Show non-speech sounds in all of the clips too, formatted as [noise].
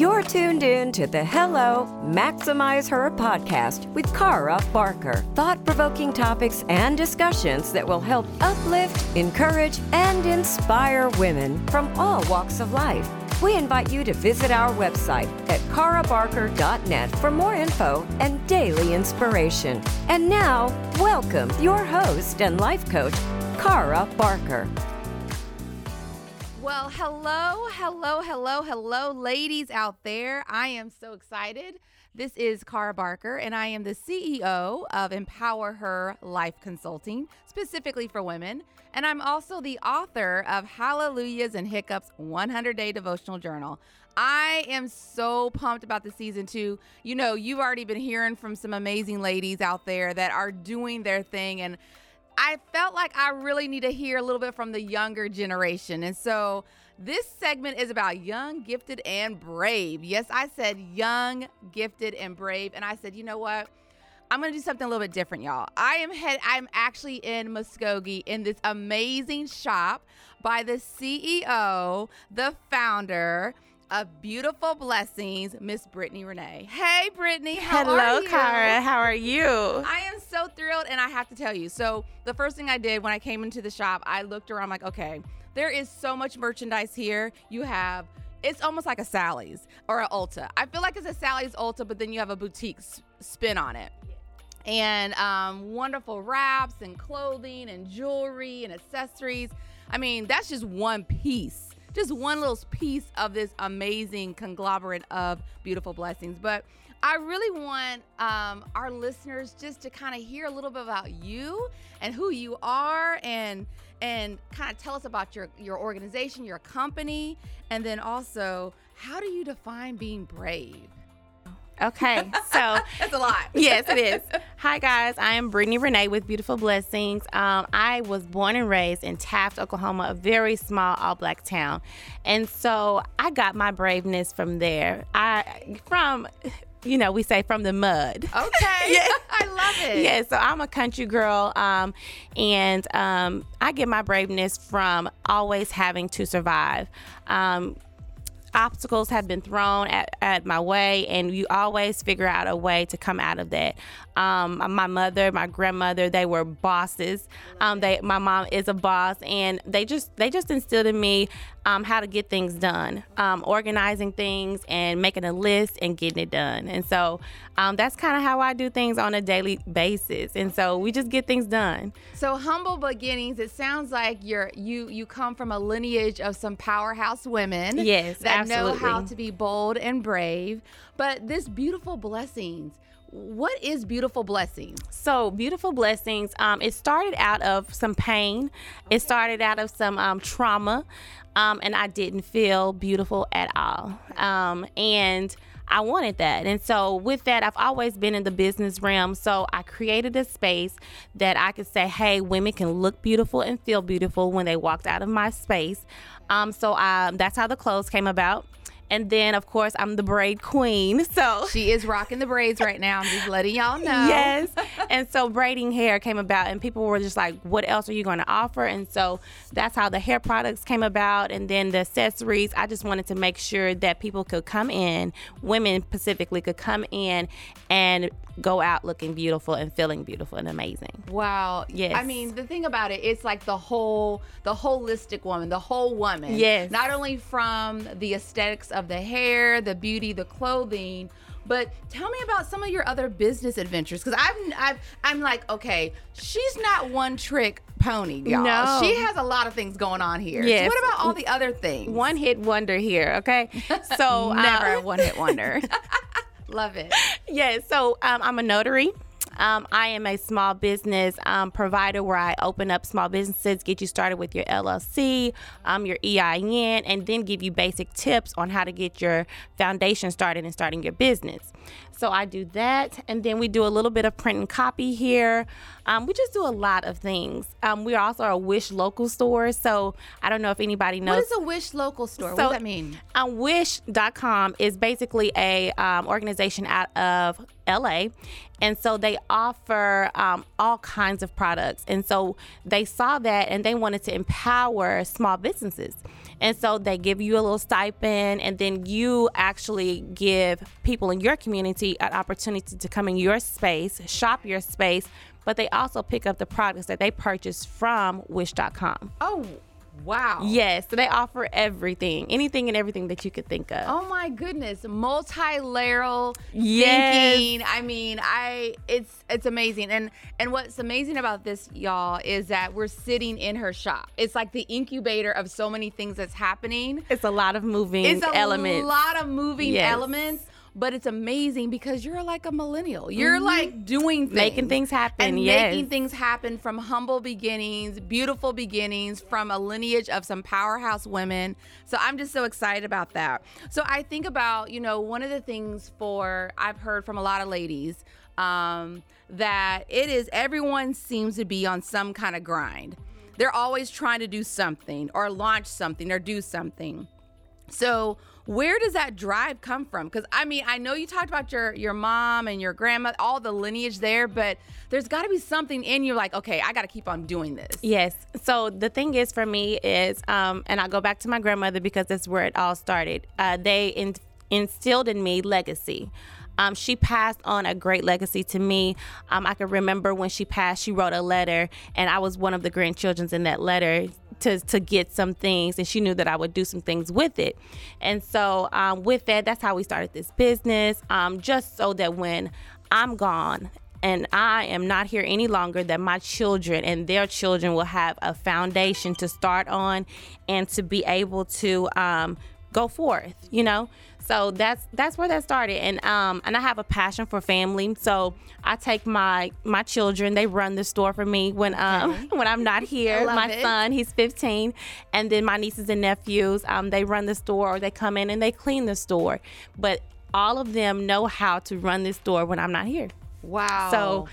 You're tuned in to the Hello Maximize Her podcast with Cara Barker. Thought provoking topics and discussions that will help uplift, encourage, and inspire women from all walks of life. We invite you to visit our website at carabarker.net for more info and daily inspiration. And now, welcome your host and life coach, Cara Barker. Well, hello, hello, hello, hello, ladies out there. I am so excited. This is Cara Barker, and I am the CEO of Empower Her Life Consulting, specifically for women. And I'm also the author of Hallelujahs and Hiccups 100 Day Devotional Journal. I am so pumped about the season two. You know, you've already been hearing from some amazing ladies out there that are doing their thing. And I felt like I really need to hear a little bit from the younger generation. And so this segment is about young, gifted, and brave. Yes, I said young, gifted, and brave. And I said, you know what? I'm gonna do something a little bit different, y'all. I am head. I'm actually in Muskogee in this amazing shop by the CEO, the founder of Beautiful Blessings, Miss Brittany Renee. Hey, Brittany. How Hello, are you? Cara. How are you? I am so thrilled, and I have to tell you. So, the first thing I did when I came into the shop, I looked around, like, okay, there is so much merchandise here. You have, it's almost like a Sally's or a Ulta. I feel like it's a Sally's Ulta, but then you have a boutique s- spin on it. And um, wonderful wraps and clothing and jewelry and accessories. I mean, that's just one piece, just one little piece of this amazing conglomerate of beautiful blessings. But I really want um, our listeners just to kind of hear a little bit about you and who you are and and kind of tell us about your your organization, your company, and then also how do you define being brave? Okay, so [laughs] That's a lot. yes, it is. [laughs] Hi, guys. I am Brittany Renee with Beautiful Blessings. Um, I was born and raised in Taft, Oklahoma, a very small all black town. And so I got my braveness from there. I, from, you know, we say from the mud. Okay. [laughs] Yeah. I love it. Yeah, so I'm a country girl, um, and um, I get my braveness from always having to survive. Um, obstacles have been thrown at, at my way, and you always figure out a way to come out of that. Um, my mother, my grandmother, they were bosses. Um, they, my mom is a boss, and they just they just instilled in me um, how to get things done, um, organizing things and making a list and getting it done. And so um, that's kind of how I do things on a daily basis. And so we just get things done. So humble beginnings. It sounds like you're you you come from a lineage of some powerhouse women. Yes, that know how to be bold and brave. But this beautiful blessings. What is beautiful blessings? So, Beautiful Blessings, um, it started out of some pain. It started out of some um, trauma, um, and I didn't feel beautiful at all. Um, and I wanted that. And so, with that, I've always been in the business realm. So, I created a space that I could say, hey, women can look beautiful and feel beautiful when they walked out of my space. Um, so, um, that's how the clothes came about. And then, of course, I'm the braid queen. [laughs] So, She is rocking the braids right now. I'm just letting y'all [laughs] know. Yes. [laughs] and so braiding hair came about, and people were just like, what else are you going to offer? And so that's how the hair products came about. And then the accessories, I just wanted to make sure that people could come in, women specifically could come in and go out looking beautiful and feeling beautiful and amazing. Wow. Yes. I mean, the thing about it, it's like the whole, the holistic woman, the whole woman. Yes. Not only from the aesthetics of the hair, the beauty, the clothing, but tell me about some of your other business adventures. Because I'm, I've, I'm like, okay, she's not one trick pony, y'all. No. She has a lot of things going on here. Yes. So what about all the other things? One hit wonder here, okay? [laughs] So Never uh, a one hit wonder. [laughs] Love it. [laughs] yeah, so um, I'm a notary. Um, I am a small business um, provider where I open up small businesses, get you started with your LLC, um, your EIN, and then give you basic tips on how to get your foundation started and starting your business. So I do that, and then we do a little bit of print and copy here. Um, we just do a lot of things. Um, we are also a Wish local store, so I don't know if anybody knows. What is a Wish local store? what does that mean? Um, Wish.com is basically a um, organization out of LA. And so they offer um, all kinds of products. And so they saw that and they wanted to empower small businesses. And so they give you a little stipend, and then you actually give people in your community an opportunity to come in your space, shop your space, but they also pick up the products that they purchase from Wish.com. Oh, wow. Yes, so they offer everything, anything and everything that you could think of. Oh my goodness, multi-layeral Yes. thinking. I mean, I it's it's amazing. And and what's amazing about this, y'all, is that we're sitting in her shop. It's like the incubator of so many things that's happening. It's a lot of moving It's a elements. lot of moving Yes. elements. But it's amazing because you're like a millennial. You're like doing things. Mm-hmm. Making things happen, And yes. making things happen from humble beginnings, beautiful beginnings, from a lineage of some powerhouse women. So I'm just so excited about that. So I think about, you know, one of the things for I've heard from a lot of ladies um, that it is everyone seems to be on some kind of grind. They're always trying to do something or launch something or do something. So where does that drive come from? Because I mean, I know you talked about your your mom and your grandma, all the lineage there, but there's got to be something in you like, okay, I got to keep on doing this. Yes. So the thing is for me is, um, and I go back to my grandmother because that's where it all started. Uh, they in- instilled in me legacy. Um, she passed on a great legacy to me. Um, I can remember when she passed, she wrote a letter, and I was one of the grandchildren in that letter to, to get some things, and she knew that I would do some things with it. And so, um, with that, that's how we started this business, um, just so that when I'm gone and I am not here any longer, that my children and their children will have a foundation to start on and to be able to um, go forth, you know? So that's that's where that started, and um and I have a passion for family. So I take my my children; they run the store for me when um [laughs] when I'm not here. my it. son, he's 15, and then my nieces and nephews, um they run the store, or they come in and they clean the store. But all of them know how to run this store when I'm not here. Wow. So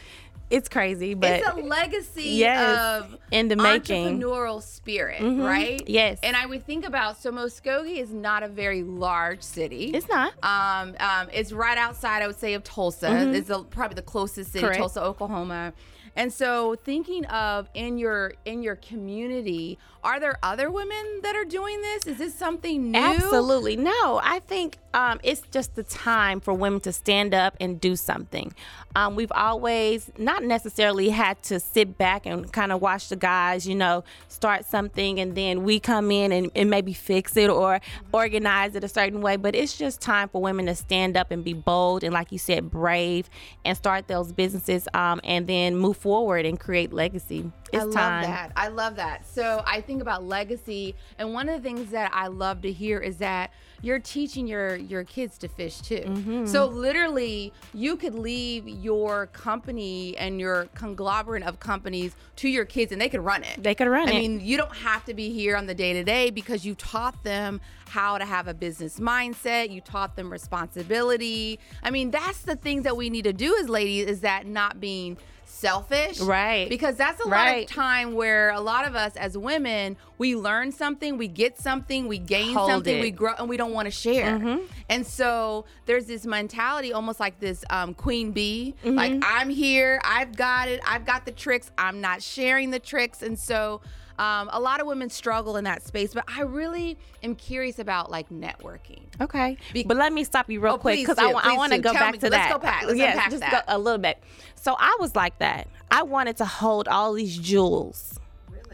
it's crazy, but it's a legacy Yes, of in the making. entrepreneurial spirit, Mhm, right? yes. And I would think about so Muskogee is not a very large city. it's not. Um, um, it's right outside, I would say, of Tulsa. It's the, probably the closest city, Mm-hmm. Correct. Tulsa, Oklahoma. And so, thinking of in your in your community, are there other women that are doing this? Is this something new? Absolutely. No, I think um, it's just the time for women to stand up and do something. Um, we've always not necessarily had to sit back and kind of watch the guys, you know, start something and then we come in and, and maybe fix it or organize it a certain way. But it's just time for women to stand up and be bold and, like you said, brave and start those businesses um, and then move forward and create legacy. It's I love time. that. I love that. So I think about legacy, and one of the things that I love to hear is that you're teaching your your kids to fish too. Mm-hmm. So literally, you could leave your company and your conglomerate of companies to your kids, and they could run it. They could run I it. I mean, you don't have to be here on the day to day because you taught them how to have a business mindset. You taught them responsibility. I mean, that's the things that we need to do as ladies is that not being selfish. Right. Because that's a lot of time where a lot of us as women, we learn something, we get something, we gain Hold something, it. Mm-hmm. we grow, and we don't want to share. And so there's this mentality, almost like this um, queen bee, Mm-hmm. like I'm here, I've got it, I've got the tricks, I'm not sharing the tricks, and so. Um, a lot of women struggle in that space, but I really am curious about like networking. Okay, Be- but let me stop you real Oh, quick because I, I want to go Tell back me- to let's that. go back, let's yes, unpack just that. Go a little bit. So I was like that. I wanted to hold all these jewels.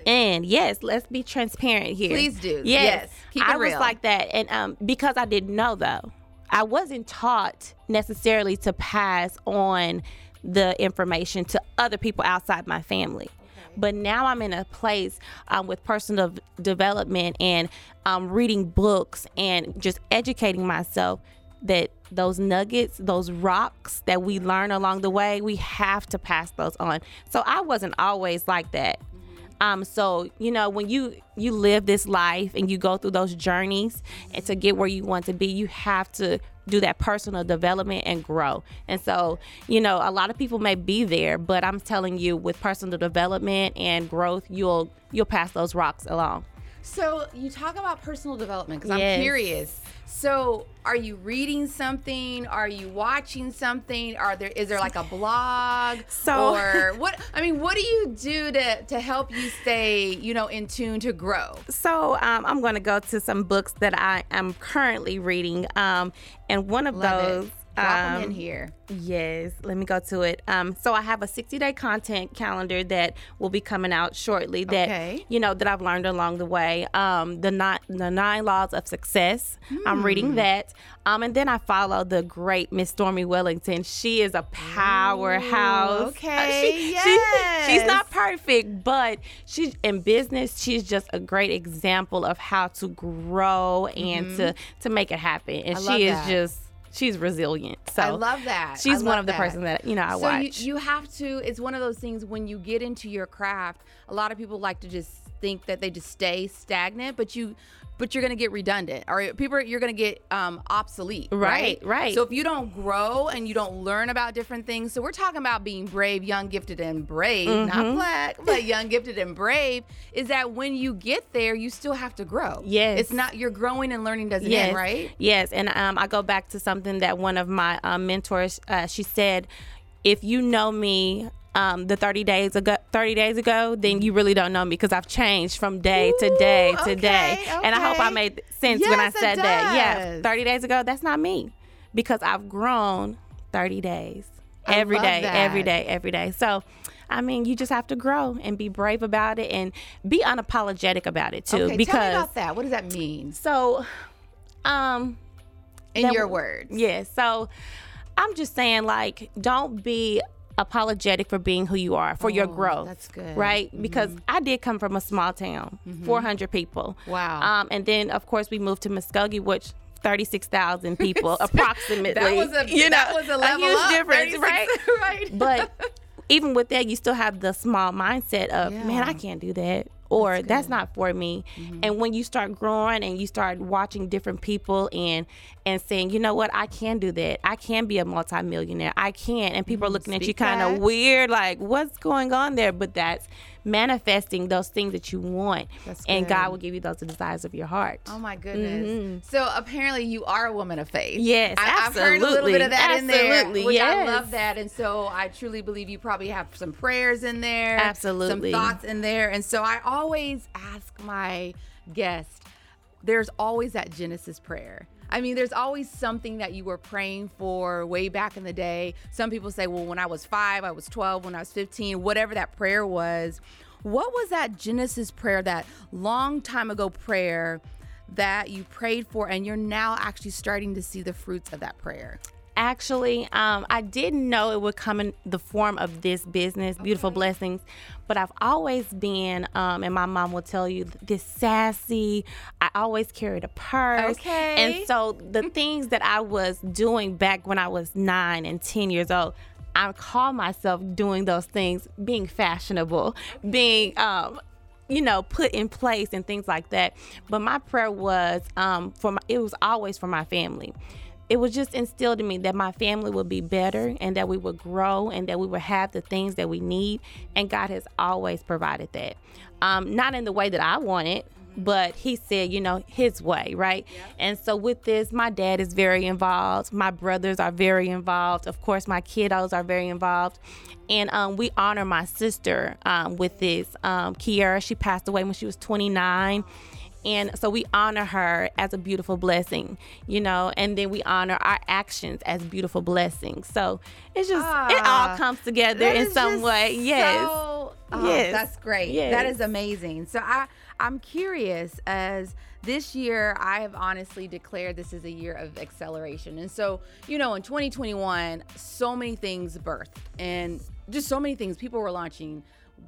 And yes, let's be transparent here. Please do. Yes, Yes. Keep it I was like that, and um, because I didn't know though, I wasn't taught necessarily to pass on the information to other people outside my family. But now I'm in a place um, with personal development and um, reading books and just educating myself that those nuggets, those rocks that we learn along the way, we have to pass those on. So I wasn't always like that. Um, so you know, when you you live this life and you go through those journeys and to get where you want to be, you have to do that personal development and grow. And so, you know, a lot of people may be there, but I'm telling you, with personal development and growth, you'll you'll pass those rocks along. So you talk about personal development because Yes. I'm curious. So are you reading something? Are you watching something? Are there is there like a blog? [laughs] So- or what? I mean, what do you do to to help you stay you know in tune to grow? So um, I'm going to go to some books that I am currently reading, um, and one of Love those. it. Drop 'em in um, here. Yes, let me go to it. Um, so I have a 60 day content calendar that will be coming out shortly. That Okay. you know that I've learned along the way. Um, the nine the nine laws of success. I'm Hmm. reading that. Um, and then I follow the great Miss Stormy Wellington. She is a powerhouse. Uh, okay, she- she- she's not perfect, but she's in business. She's just a great example of how to grow and to to make it happen. And Mm-hmm. I she is that. just she's resilient. So I love that. She's I one of the that. person that you know I so watch. You, you have to. It's one of those things when you get into your craft. A lot of people like to just think that they just stay stagnant, but you. But you're gonna get redundant, or people you're gonna get um, obsolete, right? Right, right. So if you don't grow and you don't learn about different things, so we're talking about being brave, young, gifted, and brave, Mm-hmm. not black, but [laughs] young, gifted, and brave. Is that when you get there, you still have to grow? Yes. it's not you're growing and learning doesn't yes, end, right? Yes, and um, I go back to something that one of my um, mentors uh, she said, if you know me. Um, the 30 days ago 30 days ago then you really don't know me because I've changed from day to day Ooh, to day okay, and I hope I made sense when I said that yeah 30 days ago that's not me because I've grown 30 days I every day every that. day every day so I mean, you just have to grow and be brave about it and be unapologetic about it too. Okay, because tell me about that. What does that mean so, um, in your w- words? yeah. So, I'm just saying, like, don't be apologetic for being who you are for your Oh, growth. that's good. right? Because I did come from a small town, 400 people. Wow. Um, and then of course we moved to Muskogee, which. 36,000 people [laughs] approximately. That was a you know, was a level huge up, difference, right? [laughs] right. But even with that, you still have the small mindset of, man, I can't do that. Or that's, not for me. And when you start growing and you start watching different people and and saying, you know what, I can do that. I can be a multimillionaire. I can. And people are looking at you kind of weird, like, what's going on there? But that's manifesting those things that you want. And. God will give you those desires of your heart. Oh my goodness! So apparently, you are a woman of faith. Mm-hmm. Yes, I, have heard a little bit of that in there, Absolutely, which I love that. And so I truly believe you probably have some prayers in there, Absolutely. some thoughts in there. And so I always ask my guest. There's always that Genesis prayer. I mean, there's always something that you were praying for way back in the day. Some people say, well, when I was five, I was 12, when I was 15, whatever that prayer was. What was that Genesis prayer, that long time ago prayer that you prayed for, and you're now actually starting to see the fruits of that prayer? Actually, um, I didn't know it would come in the form of this business, Beautiful Blessings, but I've always been, um, and my mom will tell you, this sassy. I always carried a purse. Okay. And so the [laughs] things that I was doing back when I was nine and 10 years old, I call myself doing those things, being fashionable, being, um, you know, put in place and things like that. But my prayer was um, for my, it was always for my family. It was just instilled in me that my family would be better and that we would grow and that we would have the things that we need. And God has always provided that. Um, not in the way that I wanted, but He said, you know, His way, right? And so with this, my dad is very involved. My brothers are very involved. Of course, my kiddos are very involved. And um, we honor my sister um, with this. Um, Kiara, she passed away when she was 29. And so we honor her as a beautiful blessing, you know, and then we honor our actions as beautiful blessings. So it's just, it all Ah, comes together in some way. Yes. So, oh, Yes. That's great. That Yes. is amazing. So I I'm curious as this year I have honestly declared this is a year of acceleration. And so, you know, in 2021, so many things birthed and just so many things people were launching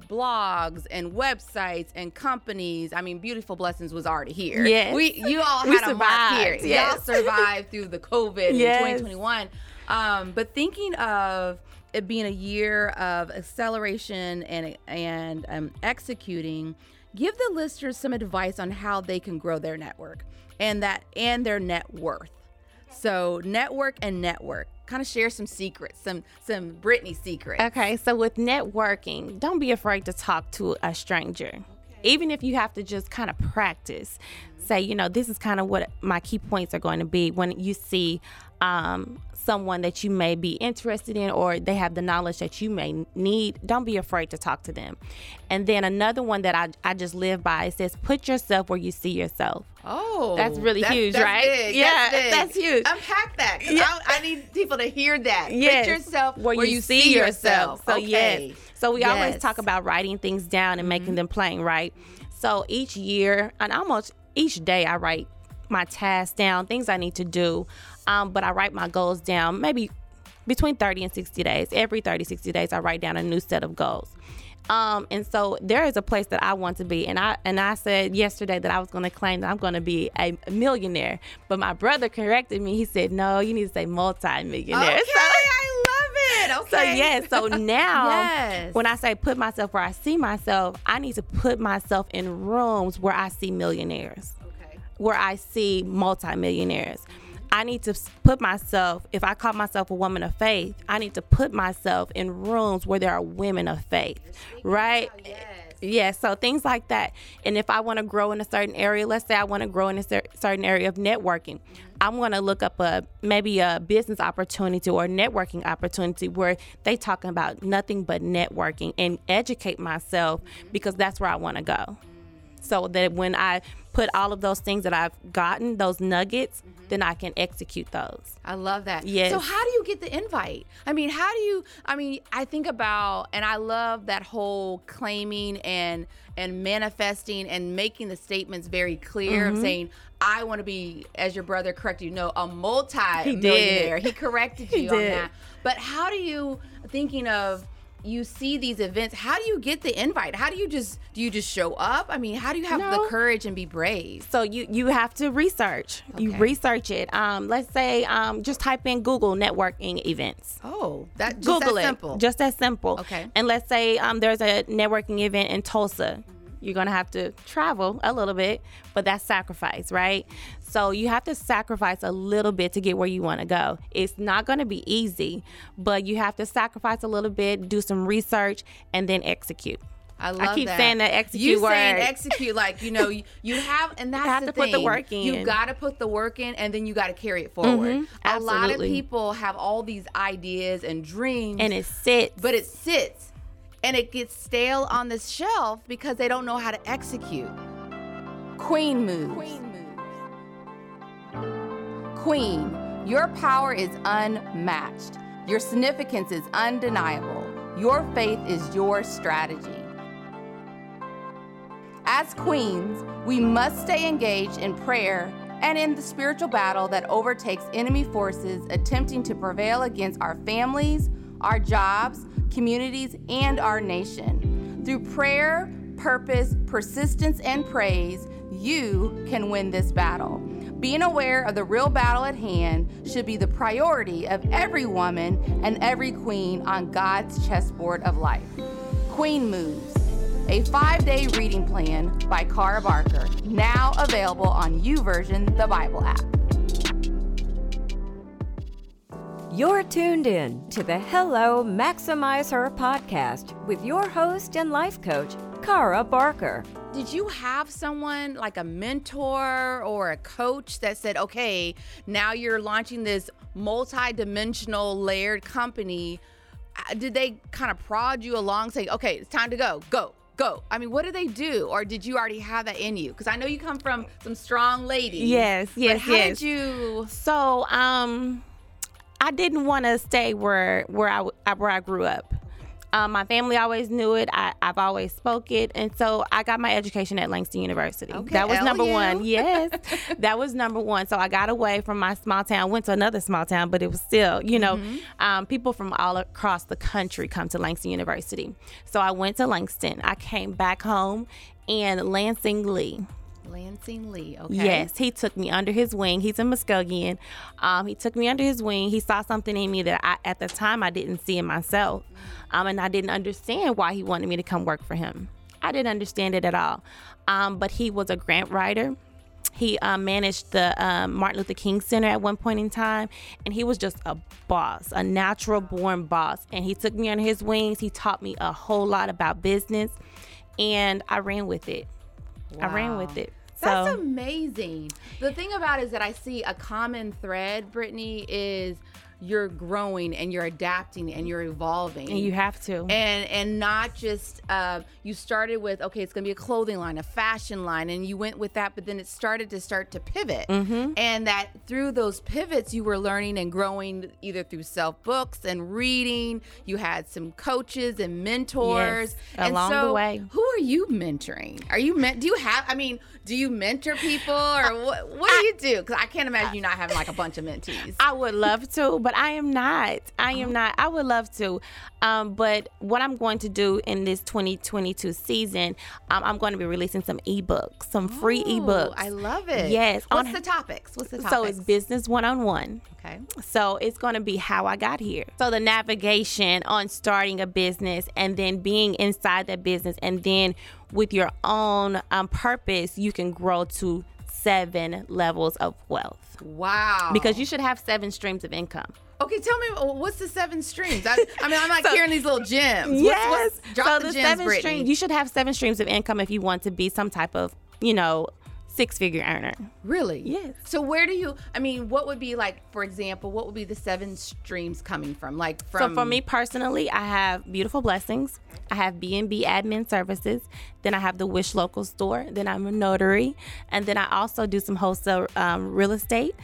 blogs and websites and companies. I mean, Beautiful Blessings was already here. Yes. We you all We had a mark here. survived, yes. Y'all [laughs] survived through the COVID Yes. in 2021. Um, but thinking of it being a year of acceleration and and um, executing, give the listeners some advice on how they can grow their network and that and their net worth. So network and network. Kind of share some secrets, some some Brittany secrets. Okay, so with networking, don't be afraid to talk to a stranger. even if you have to just kind of practice, say, you know, this is kind of what my key points are going to be when you see um, someone that you may be interested in or they have the knowledge that you may need, don't be afraid to talk to them. And then another one that I, I just live by, it says, put yourself where you see yourself. Oh, That's really huge, that's right? Big. Yeah, that's, that's huge. Unpack that. Yeah. I, I need people to hear that. Yes, Put yourself where, you, see yourself. So okay. yes. So we always talk about writing things down and making mm-hmm. them plain, right? So each year and almost each day I write my tasks down, things I need to do. Um, but I write my goals down maybe between 30 and 60 days. Every 30, 60 days I write down a new set of goals. Um, and so there is a place that I want to be, and I and I said yesterday that I was going to claim that I'm going to be a millionaire, but my brother corrected me. He said, "No, you need to say multi-millionaire." [laughs] Okay, So- I love it. [laughs] Okay. so yes, [laughs] so now Yes. when I say put myself where I see myself, I need to put myself in rooms where I see millionaires, Okay. where I see multimillionaires. I need to put myself, if I call myself a woman of faith, I need to put myself in rooms where there are women of faith, right? Eh, yes. Yeah, so things like that. And if I want to grow in a certain area, let's say I want to grow in a cer- certain area of networking, I'm going to look up a maybe a business opportunity or a networking opportunity where they talking about nothing but networking and educate myself because that's where I want to go. So that when I put all of those things that I've gotten, those nuggets, then I can execute those. I love that. Yes. So how do you get the invite? I mean, how do you I mean, I think about and I love that whole claiming and and manifesting and making the statements very clear Mm-hmm. of saying I want to be as your brother corrected you know a multi-millionaire. He did. he corrected [laughs] you on did. that. But how do you thinking of you see these events, how do you get the invite? How do you just do you just show up? I mean, how do you have the courage and be brave? So you you have to research. You research it. Um, let's say um, just type in Google networking events. Oh, that just Google that it. simple. Just that simple. Okay. And let's say um, there's a networking event in Tulsa. You're gonna have to travel a little bit, but that's sacrifice, right? So you have to sacrifice a little bit to get where you want to go. It's not gonna be easy, but you have to sacrifice a little bit, do some research, and then execute. I love that. I keep that. saying that execute You saying execute like you know you, you have and [laughs] that's you have the to put the work in. You got to put the work in and then you got to carry it forward. Mhm, A lot of people have all these ideas and dreams, And it sits. but it sits and it gets stale on the shelf because they don't know how to execute. Queen moves. Queen moves. Queen, your power is unmatched. Your significance is undeniable. Your faith is your strategy. As queens, we must stay engaged in prayer and in the spiritual battle that overtakes enemy forces attempting to prevail against our families, our jobs, communities, and our nation. Through prayer, purpose, persistence, and praise, you can win this battle. Being aware of the real battle at hand should be the priority of every woman and every queen on God's chessboard of life. Queen Moves, a five day reading plan by Cara Barker, now available on YouVersion, the Bible app. You're tuned in to the Hello Maximize Her podcast with your host and life coach, Cara Barker. Did you have someone like a mentor or a coach that said, okay, now you're launching this multi dimensional layered company? Uh, Did they kind of prod you along, saying, okay, it's time to go, go, go? I mean, what did they do? Or did you already have that in you? Because I know you come from some strong ladies. Yes, but yes, how yes. did you? So, um, I didn't want to stay where where I, where I grew up. Um, my family always knew it. I, I've always spoke it, and so I got my education at Langston University. Okay, that was number one. Yes, [laughs] that was number one. So I got away from my small town, went to another small town, but it was still, you know, Mm-hmm. um, people from all across the country come to Langston University. So I went to Langston. I came back home, and Lansing Lee. Lansing Lee, okay? Yes, he took me under his wing. He's a Muskogean. Um, he took me under his wing. He saw something in me that I, at the time I didn't see in myself, um, and I didn't understand why he wanted me to come work for him. I didn't understand it at all. Um, but he was a grant writer. He um, managed the um, Martin Luther King Center at one point in time, and he was just a boss, a natural born boss. And he took me under his wings. He taught me a whole lot about business, and I ran with it. I ran with it. That's amazing. The thing about it is that I see a common thread, Brittany, is you're growing and you're adapting and you're evolving. and you have to. and and not just uh, you started with okay it's gonna be a clothing line a fashion line and you went with that but then it started to start to pivot Mm-hmm. and that through those pivots you were learning and growing either through self books and reading you had some coaches and mentors Yes, and along the way. who are you mentoring are you meant do you have i mean do you mentor people or what, what do you do because i can't imagine you not having like a bunch of mentees I would love to, but I am not. I am not. I would love to. Um, but what I'm going to do in this 2022 season, um, I'm going to be releasing some ebooks, some free Ooh, ebooks. i love it Yes, what's on- the topics what's the topics So it's business one on one. okay So it's going to be how I got here. So the navigation on starting a business and then being inside that business and then with your own um, purpose, you can grow to seven levels of wealth. Wow. Because you should have seven streams of income. okay, tell me what's the seven streams? I, I mean, I'm not [laughs] So- hearing these little gems. Yes. What's, what's, drop so the, the, gems, seven Brittany. streams, you should have seven streams of income if you want to be some type of, you know, six figure earner. really? Yes. So where do you? I mean, what would be like, for example, what would be the seven streams coming from? Like from. So for me personally, I have Beautiful Blessings. I have B&B Admin Services. Then I have the Wish Local Store. Then I'm a notary. And then I also do some wholesale um, real estate.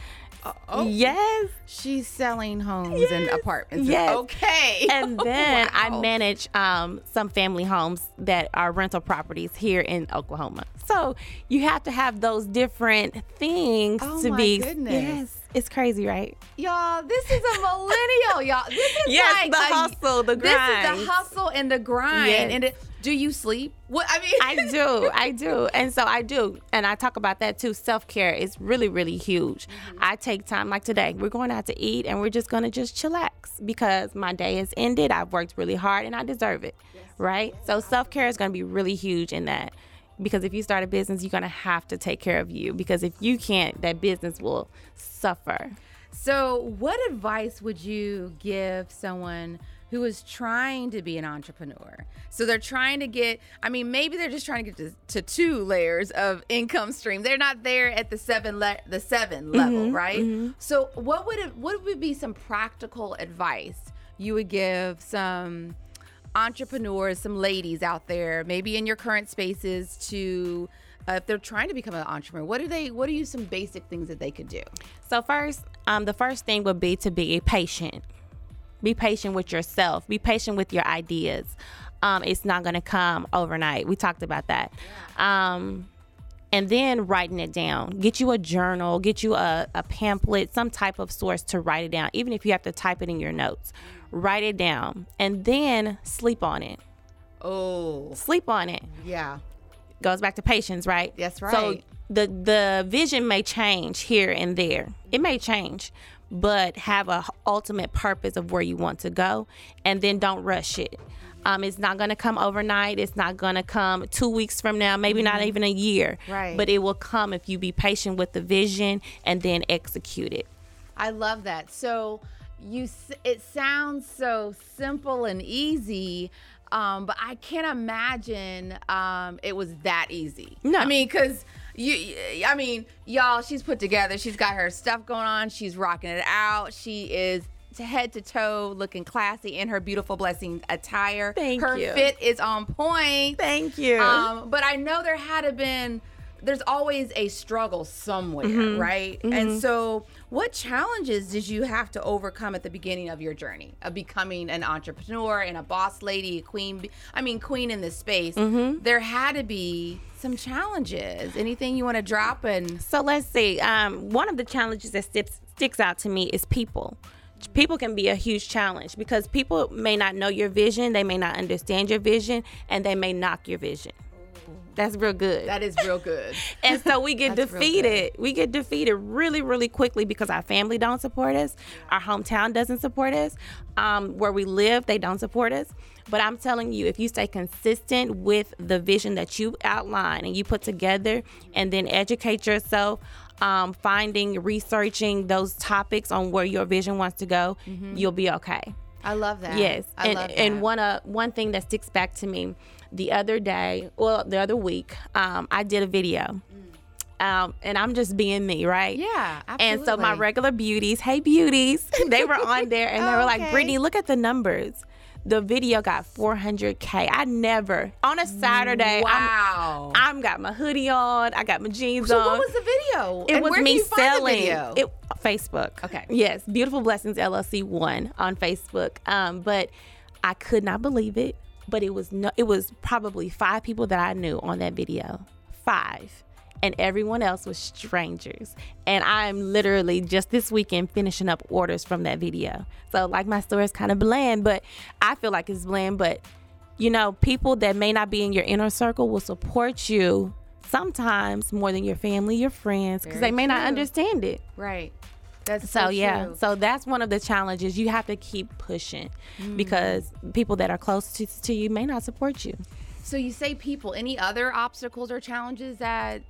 oh. Yes. she's selling homes and apartments. Yes. Okay. [laughs] And then I manage um, some family homes that are rental properties here in Oklahoma. So you have to have those different things to be. Oh to my be. goodness. Yes. It's crazy, right? Y'all, this is a [laughs] millennial, y'all. This is Yes, like the a- hustle, the grind. This is the hustle and the grind. Yes. And it, do you sleep? What I mean, I do, [laughs] I do, and so I do, and I talk about that too. Self care is really, really huge. Mm-hmm. I take time, like today, we're going out to eat, and we're just gonna just chillax because my day has ended. I've worked really hard, and I deserve it, right? So self care is gonna be really huge in that because if you start a business, you're gonna have to take care of you because if you can't, that business will suffer. So, what advice would you give someone who is trying to be an entrepreneur? So, they're trying to get, I mean, maybe they're just trying to get to, to two layers of income stream. They're not there at the seven le- the 7 mm-hmm, level, right? Mm-hmm. So, what would it what would be some practical advice you would give some entrepreneurs, some ladies out there, maybe in your current spaces to uh, if they're trying to become an entrepreneur, what are they what are you some basic things that they could do? So first, um, the first thing would be to be patient. Be patient with yourself. Be patient with your ideas. Um, it's not going to come overnight. We talked about that. Um, and then writing it down. Get you a journal. Get you a, a pamphlet, some type of source to write it down. Even if you have to type it in your notes, write it down, and then sleep on it. Oh, Sleep on it yeah. goes back to patience, right? That's right. So the the vision may change here and there. It may change, but have a ultimate purpose of where you want to go, and then don't rush it. Um, it's not going to come overnight. It's not going to come two weeks from now, maybe not even a year. Mm-hmm. Right. But it will come if you be patient with the vision and then execute it. I love that. So you, it sounds so simple and easy, um, but I can't imagine um, it was that easy. No. I mean, because you, I mean, y'all, she's put together. She's got her stuff going on. She's rocking it out. She is head to toe looking classy in her beautiful blessing attire. Thank her you. fit is on point. Thank you. Um, but I know there had to been there's always a struggle somewhere, Mm-hmm. right? And so what challenges did you have to overcome at the beginning of your journey of becoming an entrepreneur and a boss lady, a queen? I mean, queen in this space. Mm-hmm. There had to be some challenges. Anything you want to drop and So let's see. Um, one of the challenges that sticks sticks out to me is people. People can be a huge challenge because people may not know your vision, they may not understand your vision, and they may knock your vision. That's real good. that is real good. [laughs] and so we get defeated. We get defeated really, really quickly because our family don't support us, our hometown doesn't support us, um, where we live they don't support us. But I'm telling you, if you stay consistent with the vision that you outline and you put together, and then educate yourself, um, finding, researching those topics on where your vision wants to go, Mm-hmm. you'll be okay. I love that. Yes, I and and one uh one thing that sticks back to me, the other day, well, the other week, um, I did a video, um, and I'm just being me, right? yeah, absolutely. And so my regular beauties, hey beauties, [laughs] they were on there and they Oh, were like, [laughs] okay. Brittany, look at the numbers. The video got 400k. I never on a Saturday. I'm, Wow. I'm got my hoodie on. I got my jeans so on. what was the video? It And was me you find the selling it Facebook. Okay. Yes, Beautiful Blessings LLC one on Facebook. Um, but I could not believe it. But it was no. It was probably five people that I knew on that video. Five. And everyone else was strangers. And I'm literally just this weekend finishing up orders from that video. So like my story is kind of bland, but I feel like it's bland. But you know, people that may not be in your inner circle will support you sometimes more than your family, your friends, because they may not understand it. right. That's So, so, yeah, true. so that's one of the challenges. You have to keep pushing Mm. because people that are close to, to you may not support you. So you say people. Any other obstacles or challenges that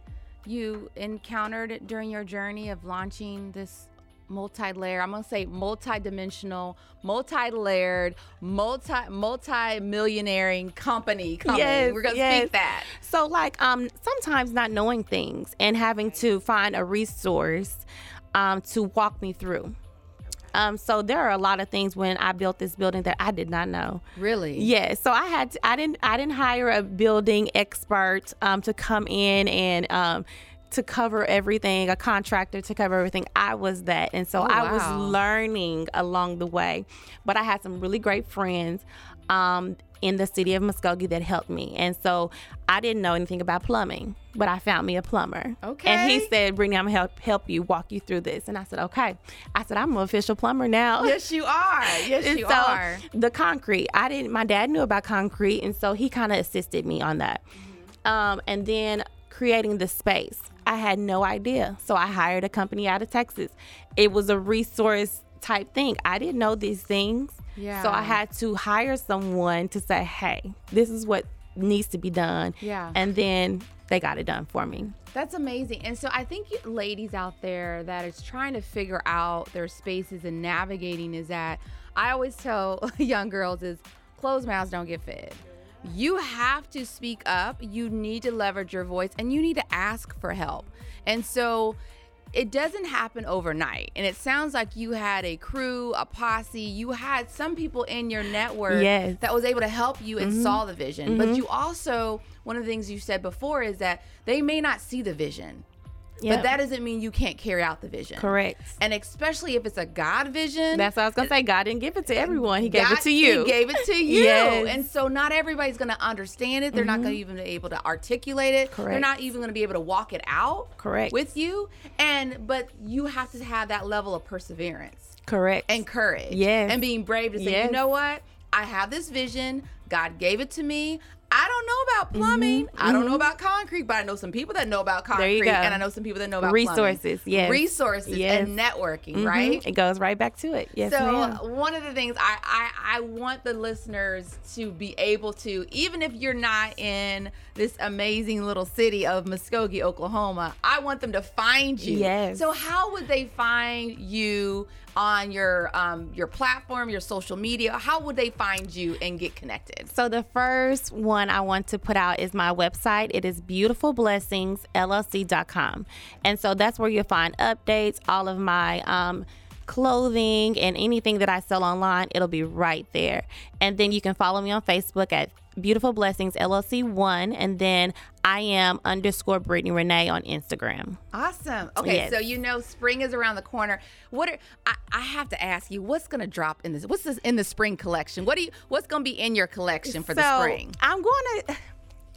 you encountered during your journey of launching this multi-layer? I'm gonna say multi-dimensional, multi-layered, multi multi-millionairing company. company. Yes, We're gonna yes. speak that. So like um sometimes not knowing things and having to find a resource um to walk me through. Um so there are a lot of things when I built this building that I did not know. Really? Yeah, so I had to, I didn't I didn't hire a building expert um, to come in and um, to cover everything, a contractor to cover everything. I was that, and so Oh, I was learning along the way. But I had some really great friends um, in the city of Muskogee that helped me, and so I didn't know anything about plumbing, but I found me a plumber. Okay. And he said, "Brittany, I'm gonna help help you walk you through this." And I said, "Okay." I said, "I'm an official plumber now." Yes, you are. Yes, And you so are. the concrete, I didn't. My dad knew about concrete, and so he kind of assisted me on that. Um, and then creating the space, I had no idea, so I hired a company out of Texas. It was a resource type thing. I didn't know these things, so I had to hire someone to say, "Hey, this is what needs to be done." Yeah. and then they got it done for me. That's amazing. And so I think you ladies out there that is trying to figure out their spaces and navigating is that I always tell [laughs] young girls is closed mouths don't get fed. You have to speak up. You need to leverage your voice and you need to ask for help. And so it doesn't happen overnight. And it sounds like you had a crew, a posse, you had some people in your network Yes. Mm-hmm. that was able to help you and saw the vision. But you also, one of the things you said before is that they may not see the vision. Yeah. But that doesn't mean you can't carry out the vision. Correct. And especially if it's a God vision. That's what I was gonna say. God didn't give it to everyone; He gave it to you. He gave it to [laughs] you. Yes. Mm-hmm. And so not everybody's going to understand it. They're not going to even be able to articulate it. Correct. They're not even going to be able to walk it out Correct. with you. And but you have to have that level of perseverance Correct. and courage. Yes. And being brave to say, Yes. you know what? I have this vision. God gave it to me. I don't know about plumbing. I don't know about concrete, but I know some people that know about concrete. Mm-hmm. There you go. And I know some people that know about Resources, Yeah. Resources Yes. and networking, Mhm. right? It goes right back to it. Yes, so ma'am. one of the things I, I I want the listeners to be able to, even if you're not in this amazing little city of Muskogee, Oklahoma, I want them to find you. Yes. So how would they find you on your um your platform, your social media? How would they find you and get connected? So the first one I want to put out is my website. It is beautifulblessingsllc.com. And so that's where you'll find updates, all of my um clothing and anything that I sell online, it'll be right there. And then you can follow me on Facebook at Beautiful Blessings LLC one, and then I am underscore Brittany Renee on Instagram. Awesome. Okay, Yes. so you know spring is around the corner. What are I, I have to ask you, what's gonna drop in this? What's this in the spring collection? What do you what's gonna be in your collection for the spring? I'm going to,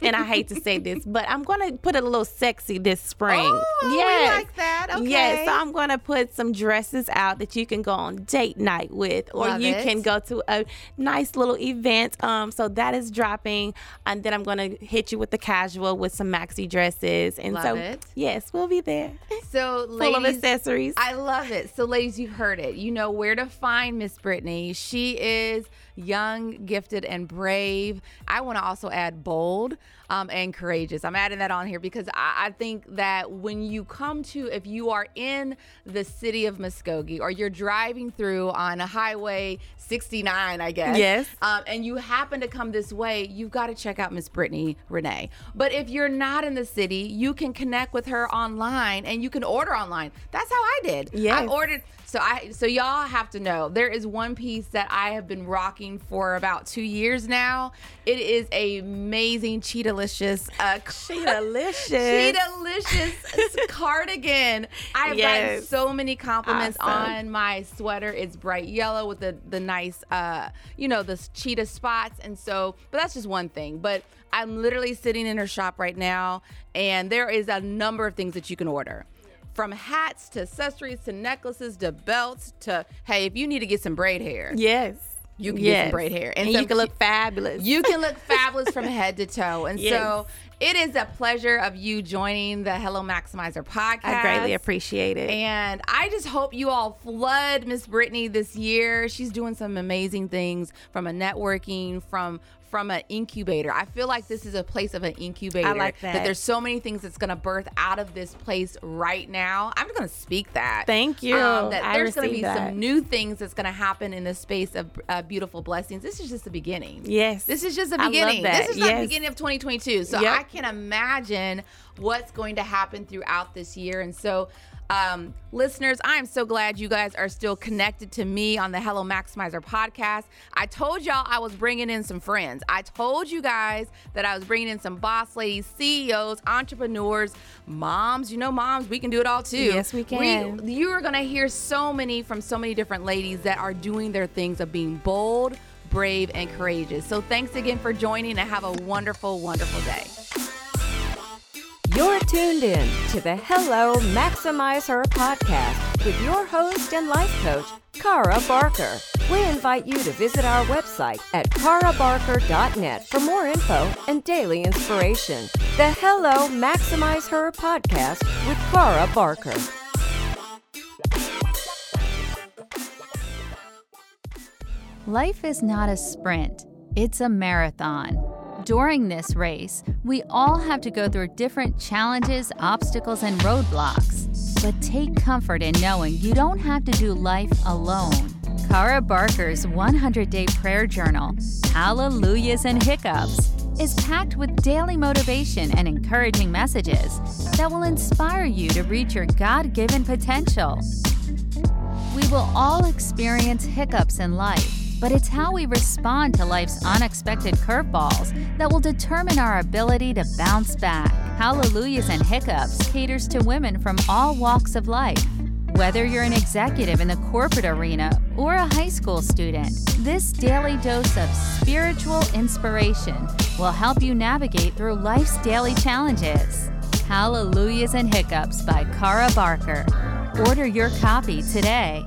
and I hate to say this, but I'm going to put it a little sexy this spring. Oh, we like that. Okay. Yes, so I'm going to put some dresses out that you can go on date night with, or Love you it. can go to a nice little event. Um, so that is dropping, and then I'm going to hit you with the casual with some maxi dresses, and Love so it. yes, we'll be there, So, [laughs] full of accessories. I love it. So, ladies, you've heard it. You know where to find Miss Brittany. She is young, gifted, and brave. I want to also add bold. Um, and courageous. I'm adding that on here because I, I, think that when you come to, if you are in the city of Muskogee or you're driving through on a highway 69, I guess. Yes. Um, and you happen to come this way, you've got to check out Miss Brittany Renee. But if you're not in the city, you can connect with her online and you can order online. That's how I did. Yeah. I ordered so I so y'all have to know there is one piece that I have been rocking for about two years now. It is a amazing cheetah-licious uh cheetah-licious cheetah-licious [laughs] cardigan. I've yes. gotten so many compliments awesome. on my sweater. It's bright yellow with the the nice uh you know the cheetah spots and so but that's just one thing. But I'm literally sitting in her shop right now and there is a number of things that you can order from hats to accessories to necklaces to belts to hey, if you need to get some braid hair. Yes. You can yes. get some braid hair. And, and you can look fabulous. You can look [laughs] fabulous from head to toe. And yes. so it is a pleasure of you joining the Hello Maximize Her podcast. I greatly appreciate it. And I just hope you all flood Miss Brittany this year. She's doing some amazing things from a networking, from from an incubator. I feel like this is a place of an incubator. I like that. That there's so many things that's going to birth out of this place right now. I'm going to speak that. Thank you. Um, that I there's going to be that. some new things that's going to happen in the space of uh, beautiful blessings. This is just the beginning. Yes. This is just the beginning. This is yes. the beginning of 2022. So yep. I can imagine what's going to happen throughout this year. And so um, listeners, I am so glad you guys are still connected to me on the Hello Maximize Her podcast. I told y'all I was bringing in some friends. I told you guys that I was bringing in some boss ladies, CEOs, entrepreneurs, moms. You know, moms, we can do it all too. Yes, we can. We, you are going to hear so many from so many different ladies that are doing their things of being bold, brave, and courageous. So thanks again for joining and have a wonderful, wonderful day. You're tuned in to the Hello Maximize Her podcast with your host and life coach, Cara Barker. We invite you to visit our website at carabarker.net for more info and daily inspiration. The Hello Maximize Her podcast with Cara Barker. Life is not a sprint, it's a marathon. During this race, we all have to go through different challenges, obstacles, and roadblocks. But take comfort in knowing you don't have to do life alone. Cara Barker's 100 day prayer journal, Hallelujahs and Hiccups, is packed with daily motivation and encouraging messages that will inspire you to reach your God given potential. We will all experience hiccups in life but it's how we respond to life's unexpected curveballs that will determine our ability to bounce back. Hallelujahs and Hiccups caters to women from all walks of life. Whether you're an executive in the corporate arena or a high school student, this daily dose of spiritual inspiration will help you navigate through life's daily challenges. Hallelujahs and Hiccups by Cara Barker. Order your copy today.